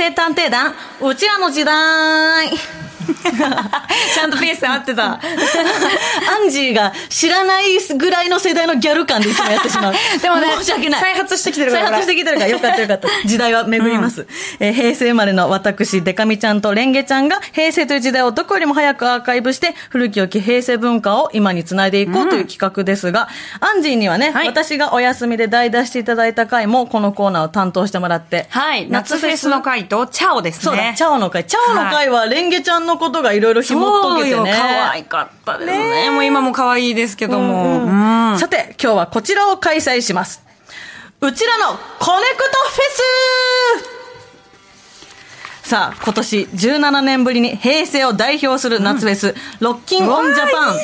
生探偵団、うちらの時代。ちゃんとペース合ってた。アンジーが知らないぐらいの世代のギャル感でいつもやってしまう。でもね申し訳ない。再発してきてるから再発してきてるから、よかったよかった。時代は巡ります。えー平成生まれの私、デカミちゃんとレンゲちゃんが、平成という時代をどこよりも早くアーカイブして、古き良き平成文化を今につないでいこうという企画ですが、アンジーにはね、はい私がお休みで代打していただいた回も、このコーナーを担当してもらって、はい。夏フェスの回と、チャオですね。そうだ、チャオの会。チャオの会は、レンゲちゃんのことがいろいろ紐解けてね。可愛かったですね。ねもう今も可愛いですけども。うんうんうんさて、今日はこちらを開催します。うちらのコネクトフェスさあ、今年17年ぶりに平成を代表する夏フェス、ロッキンオンジャパン。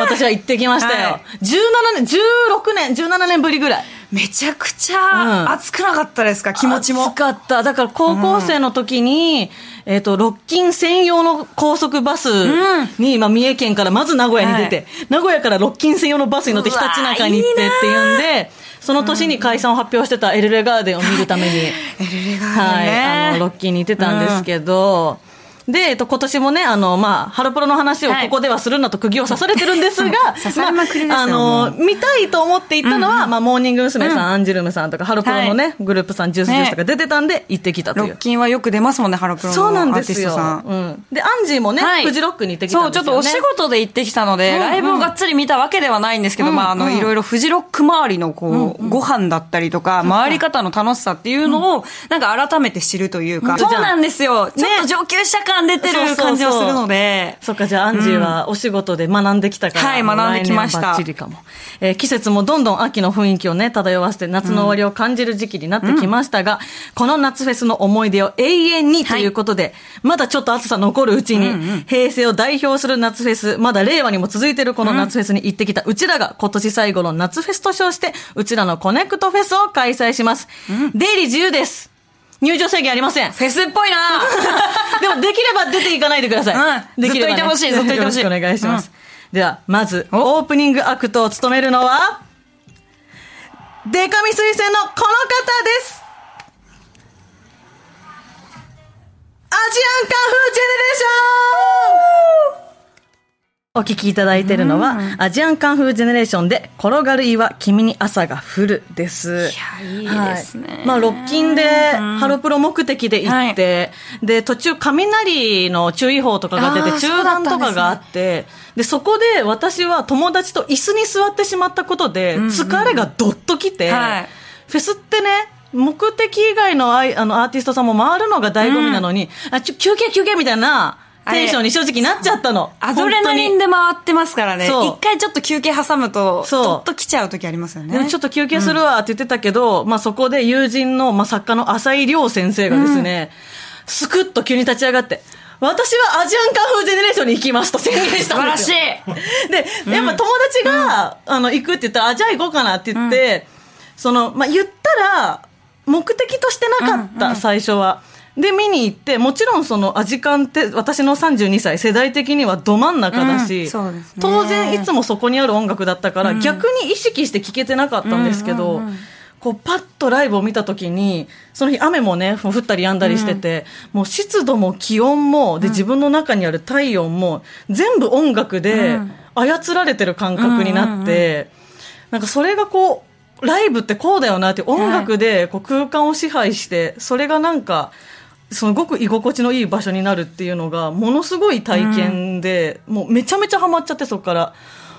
私は行ってきましたよ。はい17年、16年、17年ぶりぐらい。めちゃくちうん。ゃ熱くなかったですか、気持ちも。暑。かった。だから高校生の時に、えっ、と、ロッキン専用の高速バスに、まあ、三重県からまず名古屋に出て、はい。名古屋からロッキン専用のバスに乗ってひたちなかに行ってっていうんで、その年に解散を発表してたエルレガーデンを見るために、エルレガはい、ーデンね。あの、ロッキンに行ってたんですけど、で、えっと、今年もね、あの、まあ、ハロプロの話をはい。ここではするなと釘を刺されてるんですが、まあ、あの、見たいと思って行ったのは、まあ、モーニング娘。さん、アンジュルムさんとか、ハロプロのね、グループさん、 Juice=Juice とか出てたんで、行ってきたという。ロッ。キンはよく出ますもんね、ハロプロのそうなんアーですよ。ティストさん。うん。で、アンジーもね、はい。フジロックに行ってきたそう、んですよ、ね。ちょっとお仕事で行ってきたので、ライブをがっつり見たわけではないんですけど、まあ、あの、いろいろフジロック周りの、こう、ご飯だったりとか、回り方の楽しさっていうのを、なんか改めて知るというか、そうなんですよ。ちょっと上級者感出てる感じをするので、そっか、じゃあ、アンジーはお仕事で学んできたから。はい学んできました来年はバッチリかも。えー季節もどんどん秋の雰囲気をね、漂わせて、夏の終わりを感じる時期になってきましたが、この夏フェスの思い出を永遠にということで、まだちょっと暑さ残るうちに、平成を代表する夏フェス、まだ令和にも続いているこの夏フェスに行ってきたうちらが今年最後の夏フェスと称して、うちらのコネクトフェスを開催します。出入り自由です。入場制限ありません。フェスっぽいな。でも、できれば出ていかないでください。うん。できれば、ずっといてほしいずっといてほしい。よろくお願いします。では、まず、オープニングアクトを務めるのは、デカミ推薦のこの方です。アジアンカンフージェネレーションお聞きいただいているのは、アジアンカンフージェネレーションで、転がる岩、君に朝が降るです。いやいいですね。はい。まあ、ロッキンで、ハロプロ目的で行って、で、途中、雷の注意報とかが出て、中断とかがあって、で、そこで私は友達と椅子に座ってしまったことで、疲れがどっときて、はい。フェスってね、目的以外のアイあのアーティストさんも回るのが醍醐味なのに、あちょ休憩休憩みたいなテンションに正直なっちゃったの。アドレナリンで回ってますからね。一回ちょっと休憩挟むと、ちょっと来ちゃう時ありますよね。ちょっと休憩するわって言ってたけど、まあそこで友人の、まあ、作家の浅井亮先生がですね、スクッと急に立ち上がって、私はアジアンカンフージェネレーションに行きますと宣言したんですよ。素晴で、やっぱ友達が、あの、行くって言ったら、あ、じゃあ行こうかなって言って、その、まあ、言ったら、目的としてなかった、最初は。で、見に行って、もちろんその、アジカンって、私の32歳、世代的にはど真ん中だし、うんね。当然いつもそこにある音楽だったから、逆に意識して聴けてなかったんですけど、こう、パッとライブを見たときに、その日雨もね、降ったり止んだりしてて、もう湿度も気温も、で、自分の中にある体温も、全部音楽で操られてる感覚になって、なんかそれがこう、ライブってこうだよなって音楽でこう空間を支配して、それがなんか、すごく居心地のいい場所になるっていうのが、ものすごい体験で、もうめちゃめちゃハマっちゃって、そこから。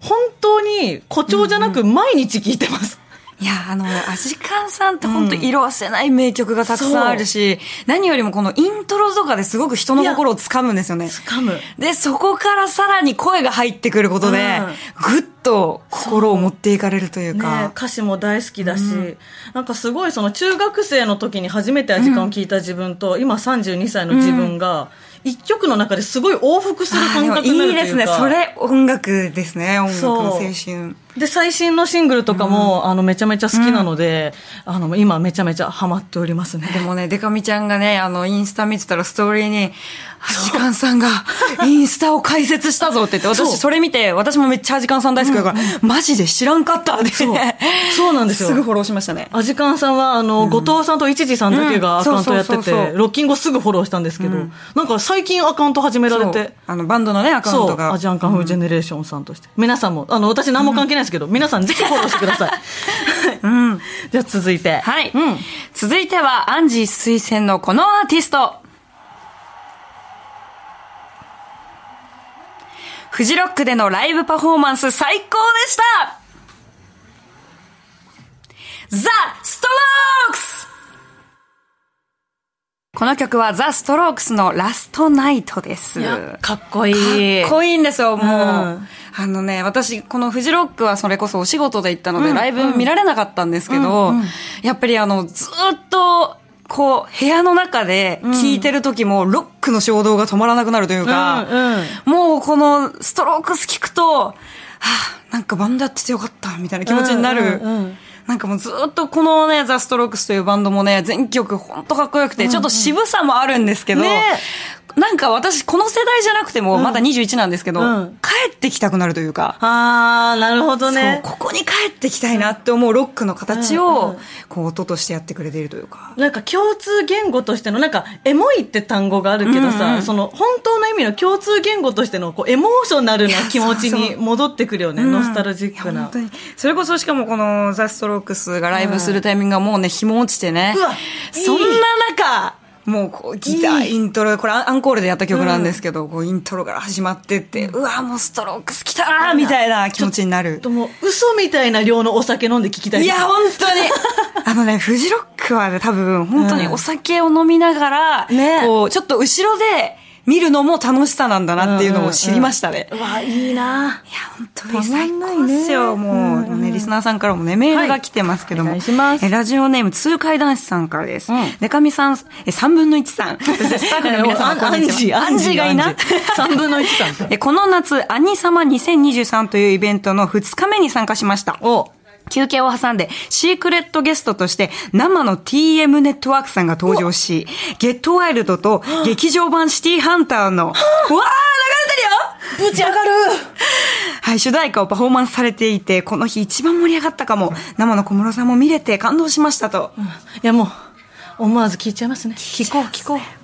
本当に誇張じゃなく毎日聴いてます。いや、あの、アジカンさんって本当色あせない名曲がたくさんあるし、何よりもこのイントロとかですごく人の心をつかむんですよね。掴む。で、そこからさらに声が入ってくることで、ぐっと心を持っていかれるというねか。、歌詞も大好きだし、なんかすごいその中学生の時に初めてアジカンを聞いた自分と、今32歳の自分が、一曲の中ですごい往復する感覚になるというか。いいですね。それ音楽ですね。音楽の青春。で、最新のシングルとかも、あの、めちゃめちゃ好きなので、あの、今めちゃめちゃハマっておりますね。でもね、デカミちゃんがね、あの、インスタ見てたらストーリーに、時間さんが インスタを開設したぞって言って、私それ見て、私もめっちゃ時間さん大好きだから、マジで知らんかったって。そう。そうなんですよ。すぐフォローしましたね。アジカンさんは、あの、後藤さんと一時さんだけがアカウントやってて、ロッキン後すぐフォローしたんですけど、なんか最近アカウント始められて、あの、バンドのね、アカウンそう、トが。アジアンカンフージェネレーションさんとして。皆さんも、あの、私何も関係ないですけど、皆さんぜひフォローしてください。うん。じゃあ続いて。はい。うん。続いては、アンジー推薦のこのアーティスト。フジロックでのライブパフォーマンス最高でしたザ・ストロークスこの曲はザ・ストロークスのラストナイトです。かっこいい。かっこいいんですよ、もう。うんあのね、私、このフジロックはそれこそお仕事で行ったので、うんライブ見られなかったんですけど、やっぱりあの、ずっと、こう、部屋の中で聴いてる時も、ロックの衝動が止まらなくなるというか、もうこのストロークス聞くと、はあ、なんかバンドやっててよかった、みたいな気持ちになる。なんかもうずっとこのね、ザ・ストロークスというバンドもね、全曲ほん。とかっこよくて、ちょっと渋さもあるんですけど、ねなんか私この世代じゃなくても、まだ21なんですけど、うん。帰ってきたくなるというか、あー、なるほどね。そう、ここに帰ってきたいなって思うロックの形うんうをん、こう音としてやってくれているというか。なんか共通言語としての、なんか、エモいって単語があるけどさ、うんうんその、本当の意味の共通言語としての、こう、エモーショナルな気持ちに戻ってくるよね、うん。ノスタルジックな。それこそしかもこのザ・ストロークスがライブするタイミングがもうね、日も落ちてね。うわそんな中、もうこうギター、イントロ、これアンコールでやった曲なんですけど、こうイントロから始まってって、うわ、もうストロークス来たーみたいな気持ちになる。ともう、嘘みたいな量のお酒飲んで聞きたいいや、本当に。あのね、フジロックはね、多分、本当にお酒を飲みながら、ね。こう、ちょっと後ろで見るのも楽しさなんだなっていうのを知りましたね。うわ、いいないや、本当に最高ですよ。もう、うんね、リスナーさんからもね、メールが来てますけども。はいお願いしますえラジオネーム、通階男子さんからです。うんでかみさん、え、三分の一さん。スタッフの 皆さん、こんにちは。アンジーがいな。3 分の1さん。えこの夏、アニ様2023というイベントの2日目に参加しました。お休憩を挟んで、シークレットゲストとして、生の TM ネットワークさんが登場し、ゲットワイルドと劇場版シティハンターの、うわー流れてるよぶち上がる はい、主題歌をパフォーマンスされていて、この日一番盛り上がったかも。生の小室さんも見れて感動しましたと。いやもう、思わず聞いちゃいますね。聞こう、聞こう。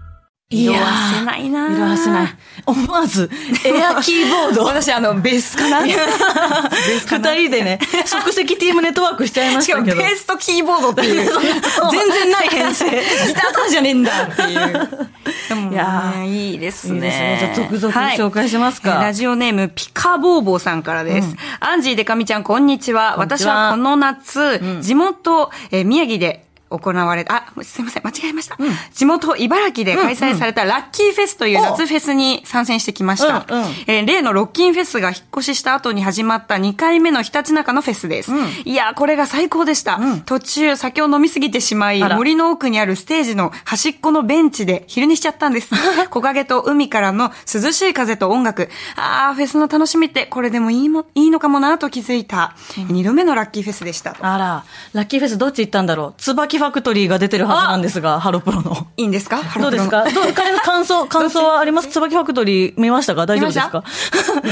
色褪せないな色褪せない。思わず、エアキーボード。私、あの、ベースかな？ベースかな？二人でね、即席ティームネットワークしちゃいまししかも、たけど。ベースとキーボードっていう、全然ない編成。ギターとかじゃねえんだっていう。いやーいいですね。いいですねじゃあ続々はい紹介しますかえーラジオネーム、ピカボーボーさんからです。アンジーでかみちゃん、こんにちは。私はこの夏、地元、えー宮城で、行われた、あ、すいません、間違えました。地元茨城で開催されたラッキーフェスという夏フェスに参戦してきました。うんうんえー例のロッキンフェスが引っ越しした後に始まった2回目のひたちなかのフェスです。いやー、これが最高でした。途中、酒を飲みすぎてしまい、森の奥にあるステージの端っこのベンチで昼寝しちゃったんです。木陰と海からの涼しい風と音楽。あー、フェスの楽しみってこれでもいいも、いいのかもなと気づいた。二度目のラッキーフェスでした。あら、ラッキーフェスどっち行ったんだろう椿ファクトリーが出てるはずなんですが、ハロプロの。いいんですか？どうですか？どう感想、感想はあります？椿ファクトリー見ましたか？大丈夫ですか？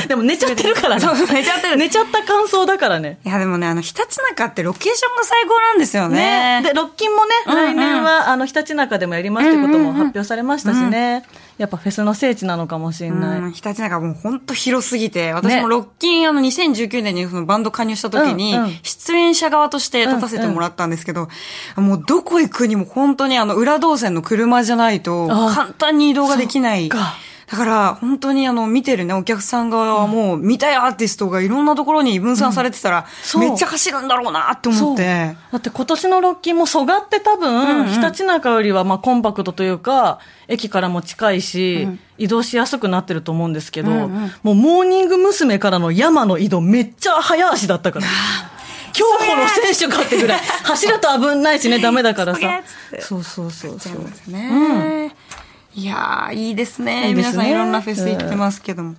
でも寝ちゃってるからね。寝ちゃってる寝ちゃった感想だからね。いやでもね、あの、ひたちなかってロケーションが最高なんですよね。ね。で、ロッキンもね、うんうん来年は、あの、ひたちなかでもやりますってことも発表されましたしね。やっぱフェスの聖地なのかもしれない。うん、ひたちなかもう本当広すぎて、私ね。もロッキン、あの、2019年にそのバンド加入した時にうんうん、出演者側として立たせてもらったんですけど、もうどこ行くにも本当にあの、裏動線の車じゃないと、あ簡単に移動ができない。そっかだから、本当にあの、見てるね、お客さん側はもう、見たいアーティストがいろんなところに分散されてたら、そうめっちゃ走るんだろうなって思って。だって今年のロッキンも蘇我って多分、ひたちなかよりはまあコンパクトというか、駅からも近いし、移動しやすくなってると思うんですけど、もうモーニング娘。からの山の移動めっちゃ早足だったから。競歩の選手かってぐらい。走ると危ないしね、ダメだからさっつって。そうそうそうそう。ね、いやー、いいですね。いいですね皆さんいろんなフェス行ってますけども。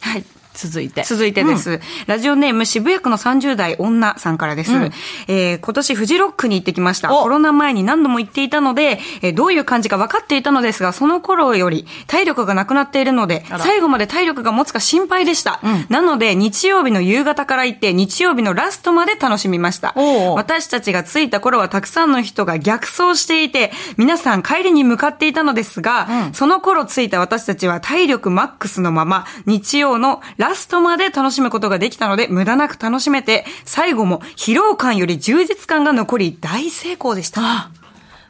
はい。続いて。続いてです。ラジオネーム渋谷区の30代女さんからです。うんえー今年フジロックに行ってきました。おコロナ前に何度も行っていたので、えーどういう感じか分かっていたのですが、その頃より体力がなくなっているので最後まで体力が持つか心配でした。なので、日曜日の夕方から行って、日曜日のラストまで楽しみました。私たちが着いた頃はたくさんの人が逆走していて、皆さん帰りに向かっていたのですが、その頃着いた私たちは体力マックスのまま、日曜のラストまで楽しむことができたので、無駄なく楽しめて、最後も疲労感より充実感が残り、大成功でした。あ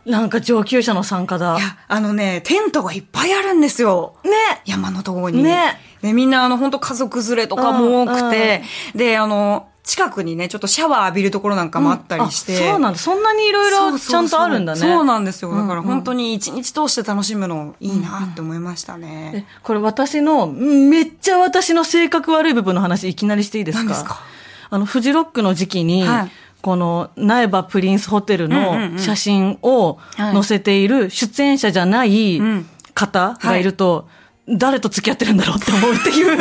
なんか上級者の参加だい。や、あのね、テントがいっぱいあるんですよ。ね山のところに。ねで、みんなあの、本当家族連れとかも多くて、で、あの、近くにね、ちょっとシャワー浴びるところなんかもあったりして。あそうなんだ。そんなにいろいろちゃんとあるんだね。そうなんですよ。だからうんうん本当に一日通して楽しむのいいなって思いましたね。えこれ私の、んめっちゃ私の性格悪い部分の話いきなりしていいですか？何ですか？あの、フジロックの時期に、はいこの、苗場プリンスホテルうんうんうのん写真をはい載せている出演者じゃないん方がいると、誰と付き合ってるんだろうって思うっていう。ちょっとや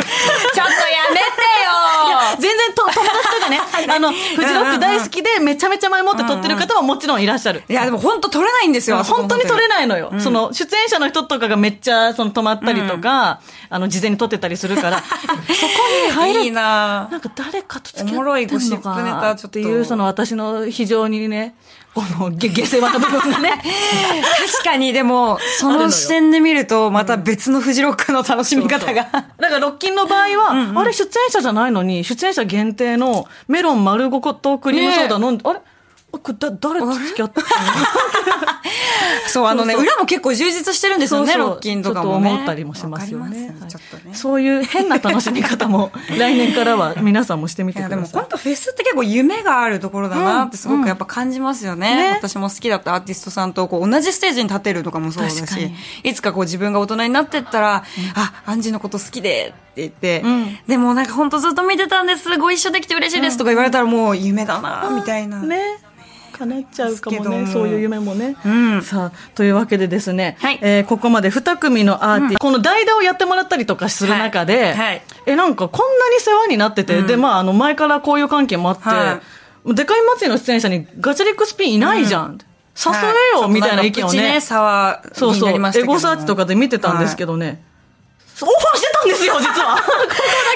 めてよ。全然と友達とかね、あの、フジロック大好きでめちゃめちゃ前もって撮ってる方ももちろんいらっしゃる。いや、でも本当取れないんですよ。本当に撮れないのよ。うん。その、出演者の人とかがめっちゃ、その、泊まったりとか、あの、事前に撮ってたりするから、そこに入れいいな。なんか誰かと付き合ってんのかおもろいゴシップネタちょっと。っていう、その私の非常にね、この、げ下世話な部分がね。確かに、でも、その視点で見ると、また別のフジロックの楽しみ方が。だから、ロッキンの場合は、あれ、出演者じゃないのに、出演者限定のメロン丸ごとクリームソーダ飲んで、あれ？あだ誰と付き合ってんの？そう、あのね、裏も結構充実してるんですよね、ロッキンとかもね。思ったりもしますよね。わかりますちょっとね。そういう変な楽しみ方も、来年からは皆さんもしてみてください本。当フェスって結構夢があるところだなってすごくやっぱ感じますよね。ね私も好きだったアーティストさんとこう同じステージに立てるとかもそうだしいつかこう自分が大人になってったら、あ、アンジーのこと好きでって言って、んでもなんか本当ずっと見てたんです、ご一緒できて嬉しいですとか言われたらもう夢だなみたいな。ね。叶っちゃうかもね。そういう夢もね。うんさあ、というわけでですね、はいえーここまで2組のアーティスト、この代打をやってもらったりとかする中で、はいはいえ、なんかこんなに世話になってて、で、まあ、あの、前から交友関係もあって、はデカイ祭りの出演者にガチャリックスピンいないじゃん。誘えよ、みたいな意見をね。ちょっとなんかプチね、差にそうそう。エゴサーチとかで見てたんですけどね。オファーしてたんですよ、実は。ここだ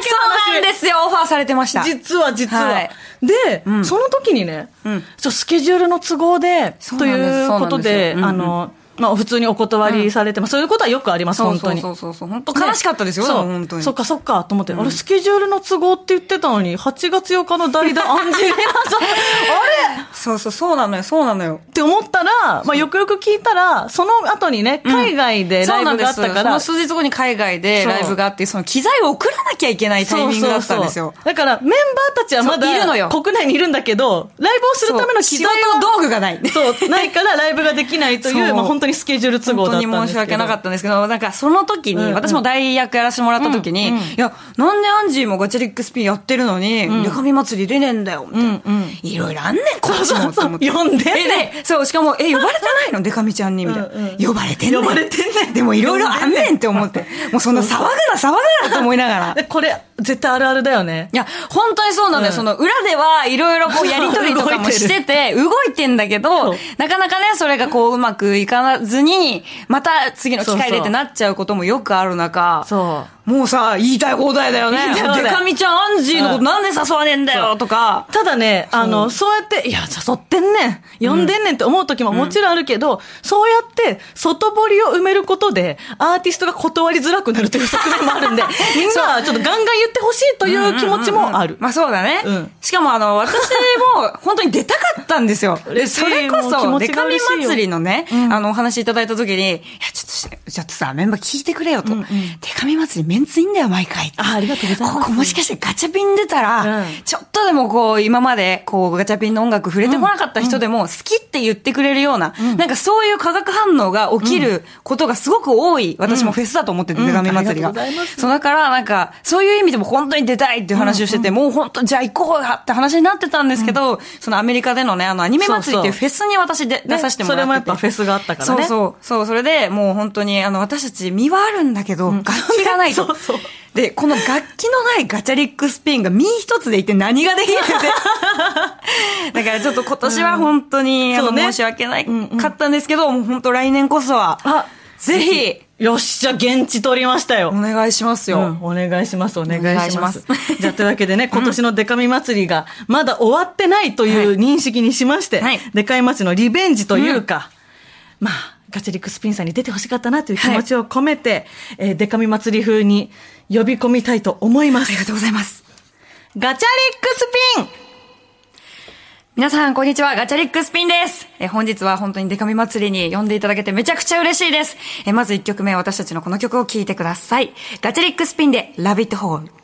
けそうなんですよ、オファーされてました。実は実は。はいで、んその時にね、うんちょスケジュールの都合で、ということで、でうんうんあの、まあ、普通にお断りされて、まあ、そういうことはよくあります、本当に。そうそうそう。本当悲しかったですよ、そう本当に。そっかそっかと思って、あれ、スケジュールの都合って言ってたのに、8月8日の代打アンジェリーナさん、あれ？そうそう、そうなのよ、そうなのよ。って思ったら、まあ、よくよく聞いたら、その後にね、海外でライブがあったから、数日後に海外でライブがあって、その機材を送らなきゃいけないタイミングだったんですよ。だから、メンバーたちはまだそういるのよ。国内にいるんだけど、ライブをするための機材仕は事道具がない。そう、ないからライブができないとい、う。まあ本当にスケジュール都合だったんですけど。本当に申し訳なかったんですけど、なんかその時に、うんうん私も代役やらせてもらった時に、いや、なんでアンジーもガチャリックスピンやってるのに、デカミ祭り出ねえんだよ、みたいな。うんうんいろいろあんねん、こっちも、と思って。呼んでえ、で、そう、しかも、え、呼ばれてないの？デカミちゃんに、みたいな。うんうん呼ばれてんねん。呼ばれてんねんでもいろいろあんねんって思って。もうそんな騒ぐな、騒ぐなと思いながら。で、これ、絶対あるあるだよね。いや、本当にそうなのよ。うんその裏ではいろいろこうやりとりとかもしてて、動いてんだけそどう、なかなかね、それがこううまくいかずに、また次の機会でってなっちゃうこともよくある中、そう。もうさ、言いたい放題だよね。言いたい放題。デカミちゃん、アンジーのことなんで誘わねえんだよ、とか。ただね、あの、そうやって、いや、誘ってんねん、呼んでんねんって思う時ももちろんあるけど、そうやって、外堀を埋めることで、アーティストが断りづらくなるという側面もあるんで、みんな、ちょっとガンガン言ってほしいという気持ちもある。まあそうだね。うん。しかもあの、私も 本当に出たかったんですよ。それこそ、デカミ嬉しいよ。祭りのね、あの、お話いただいた時に、いや、ちょっとし、ちょっとさ、メンバー聞いてくれよと。デカミ祭りメンツいいんだよ、毎回。あありがとうございますここもしかしてガチャピン出たら、うんちょっとでもこう、今まで、こう、ガチャピンの音楽触れてこなかった人でも、好きって言ってくれるような、なんかそういう化学反応が起きることがすごく多い、私もフェスだと思ってて、デカミ祭りが。ありがとうございますそうだから、なんか、そういう意味でも本当に出たいっていう話をしてて、もう本当、じゃあ行こうやって話になってたんですけど、そのアメリカでのね、あの、アニメ祭りっていうフェスに私で出させてもらってて。それもやっぱフェスがあったからね。そうそう。そう、それでもう本当に、あの、私たち身はあるんだけど、楽器がないと。そうそう。で、この楽器のないガチャリックスピンが身一つでいて何ができるって。だからちょっと今年は本当に、うね。申し訳ないかったんですけど、もう本当来年こそは、あぜひ、よっしゃ、現地取りましたよ。お。願いしますよ。うん。お願いします、お願いします。お願いしじゃあ、というわけでね、今年のデカミ祭りがまだ終わってないという認識にしまして、はい。デカミ祭りのリベンジというか、まあ、ガチャリックスピンさんに出てほしかったなという気持ちを込めて、えーデカミ祭り風に呼び込みたいと思いますあり。がとうございます。ガチャリックスピン皆さん、こんにちは。ガチャリックスピンです。えー本日は本当にデカミ祭りに呼んでいただけてめちゃくちゃ嬉しいです。えーまず1曲目、私たちのこの曲を聴いてください。ガチャリックスピンで、ラビットホール。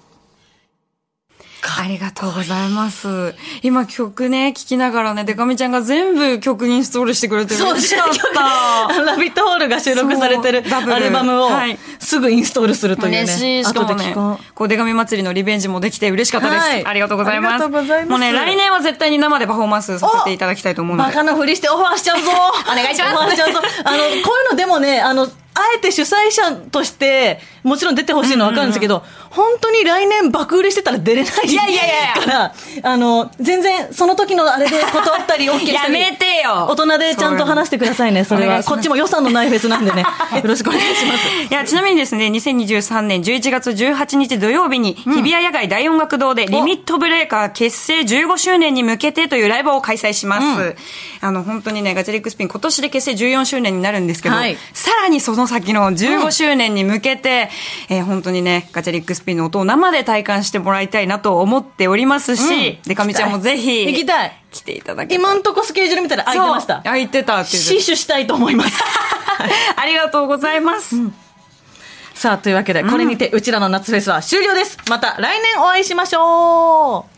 ありがとうございます。今曲ね、聴きながらね、デカミちゃんが全部曲インストールしてくれて嬉しかった。ラビットホールが収録されてるアルバムをはいすぐインストールするというね。嬉しい。しかもねこう、デカミ祭りのリベンジもできて嬉しかったです。はいありがとうございます。ありがとうございますもうね、来年は絶対に生でパフォーマンスさせていただきたいと思うので。バカなふりしてオファーしちゃうぞ お願いしますオファーしちゃうぞあの、こういうのでもね、あの、あえて主催者として、もちろん出てほしいのはわかるんですけど、本当に来年爆売れしてたら出れない。いやいやいやから、あの、全然その時のあれで断ったり OK したり。やめてよ大人でちゃんと話してくださいね、それは。こっちも予算のないフェスなんでね。よろしくお願いします。いや、ちなみにですね、2023年11月18日土曜日に、日比谷野外大音楽堂で、リミットブレーカー結成15周年に向けてというライブを開催します。あの、本当にね、ガチャリックスピン今年で結成14周年になるんですけど、はいさらにその先の15周年に向けて、えー本当にね、ガチャリックスピンの音を生で体感してもらいたいなと思っておりますし、デカミちゃんもぜひ、行きたい。来ていただけ今んとこスケジュール見たら空いてました。空いてたって言って死守したいと思います。ありがとうございます。さあ、というわけで、これにて、うちらの夏フェスは終了です。また来年お会いしましょう